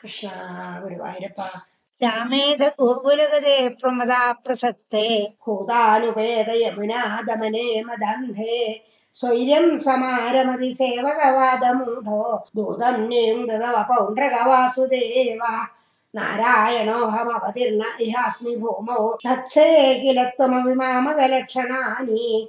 കൃഷ്ണ ഗുരുവായൂരപ്പ രാമേത ഗോകുലഗതേ പ്രമദാ പ്രസക്തേ ഭൂതാനുപേത യമുനാദമനേ മദന്ധേ. സ്വൈര്യം സമാരമതി സേവകവാദമൂഢോ. ദൂതം നിയുങ്തവ പൗണ്ഡ്രകവാസുദേവ നാരായണോഹമവതിർണ ഇഹാസ്മി ഭൂമോ. തത്സേ കില ത്വമവിമാമകലക്ഷണാനി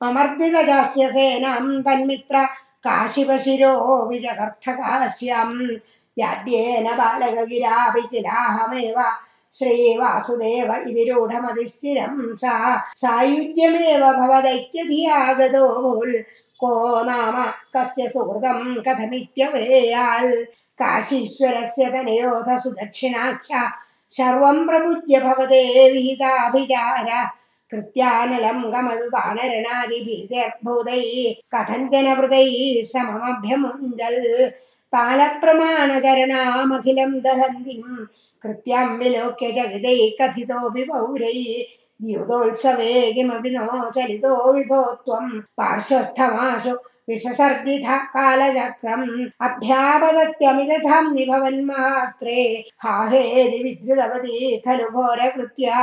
മമർദ്ദിതജാസ്യ സേനാം തന്മിത്ര കാശിപശിരോ വിജഗർത്ഥകാശ്യം യാഡ്യേന ബാലകഗിരാപിതിരാഹമേവ ശ്രീവാസുദേവ ഇതിരൂഢമതിസ്ഥിരം സാ. സായുജ്യമേവ ഭവതൈക്യധിയാഗതോ കോ നാമ കസ്യ സുഹൃതം കഥമിത്യവേയാൽ. കാശീശ്വരസ്യ തനയോധ സുദക്ഷിണാഖ്യ. സർവം പ്രപുജ്യ ഭവതേ വിഹിതാഭിചാര. कृत्यानलं गमल् सममभ्यमुञ्जल् तालप्रमाणचरणामखिलं दहन्तीं कृत्यां विलोक्य जगिदैः कथितोऽपि पौरैः द्युतोत्सवे किमपि नो चलितो विभो त्वं पार्श्वस्थमाशु विषसर्जिध कालचक्रम् अभ्यापदत्यमिदधान्मास्त्रे निभवन्महास्त्रे हाहेदि विद्युदवती खलु घोरकृत्या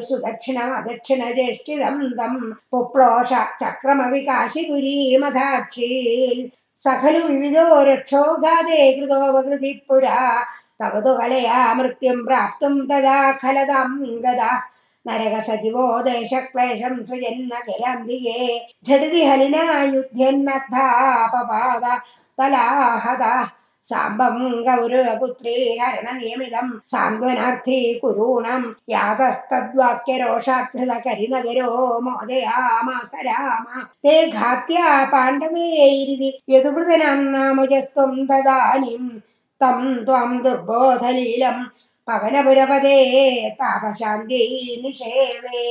സുദക്ഷിണമദക്ഷിണ ജ്യേഷ്ഠിതം തം പുപ്ലോഷ ചക്രമവികാശികുരീമധാക്ഷീൽ സഖലു വിവിധോ രക്ഷോഘാതേ കൃതോപകൃതി പുരാ തവതു കലയാ മൃത്യും പ്രാപ്തും തഥാ ഖലതാം ഗത നരക നരകസജീവോ ദേശക്ലേശം സൃജന്ന കിരാന്തികേ ഝടിതി ഹലിനായുധ്യന്നദ്ധാപപാദ തലാഹത സാംബം ഗൗരവപുത്രീ ഹരണനിയമിതം സാന്ത്വനാർത്ഥി കുരൂണം യാതസ്തദ്വാക്യരോഷാധൃത കരിനഗരോ മോദയാമാസ രാമ തേ ഘാത്യ പാണ്ഡവേരിതി യദുവൃതനം നാമുജസ്ത്വം തദാനിം തം ത്വം ദുർബോധലീലം പവനപുരപദേ താപശാന്തി നിഷേവേ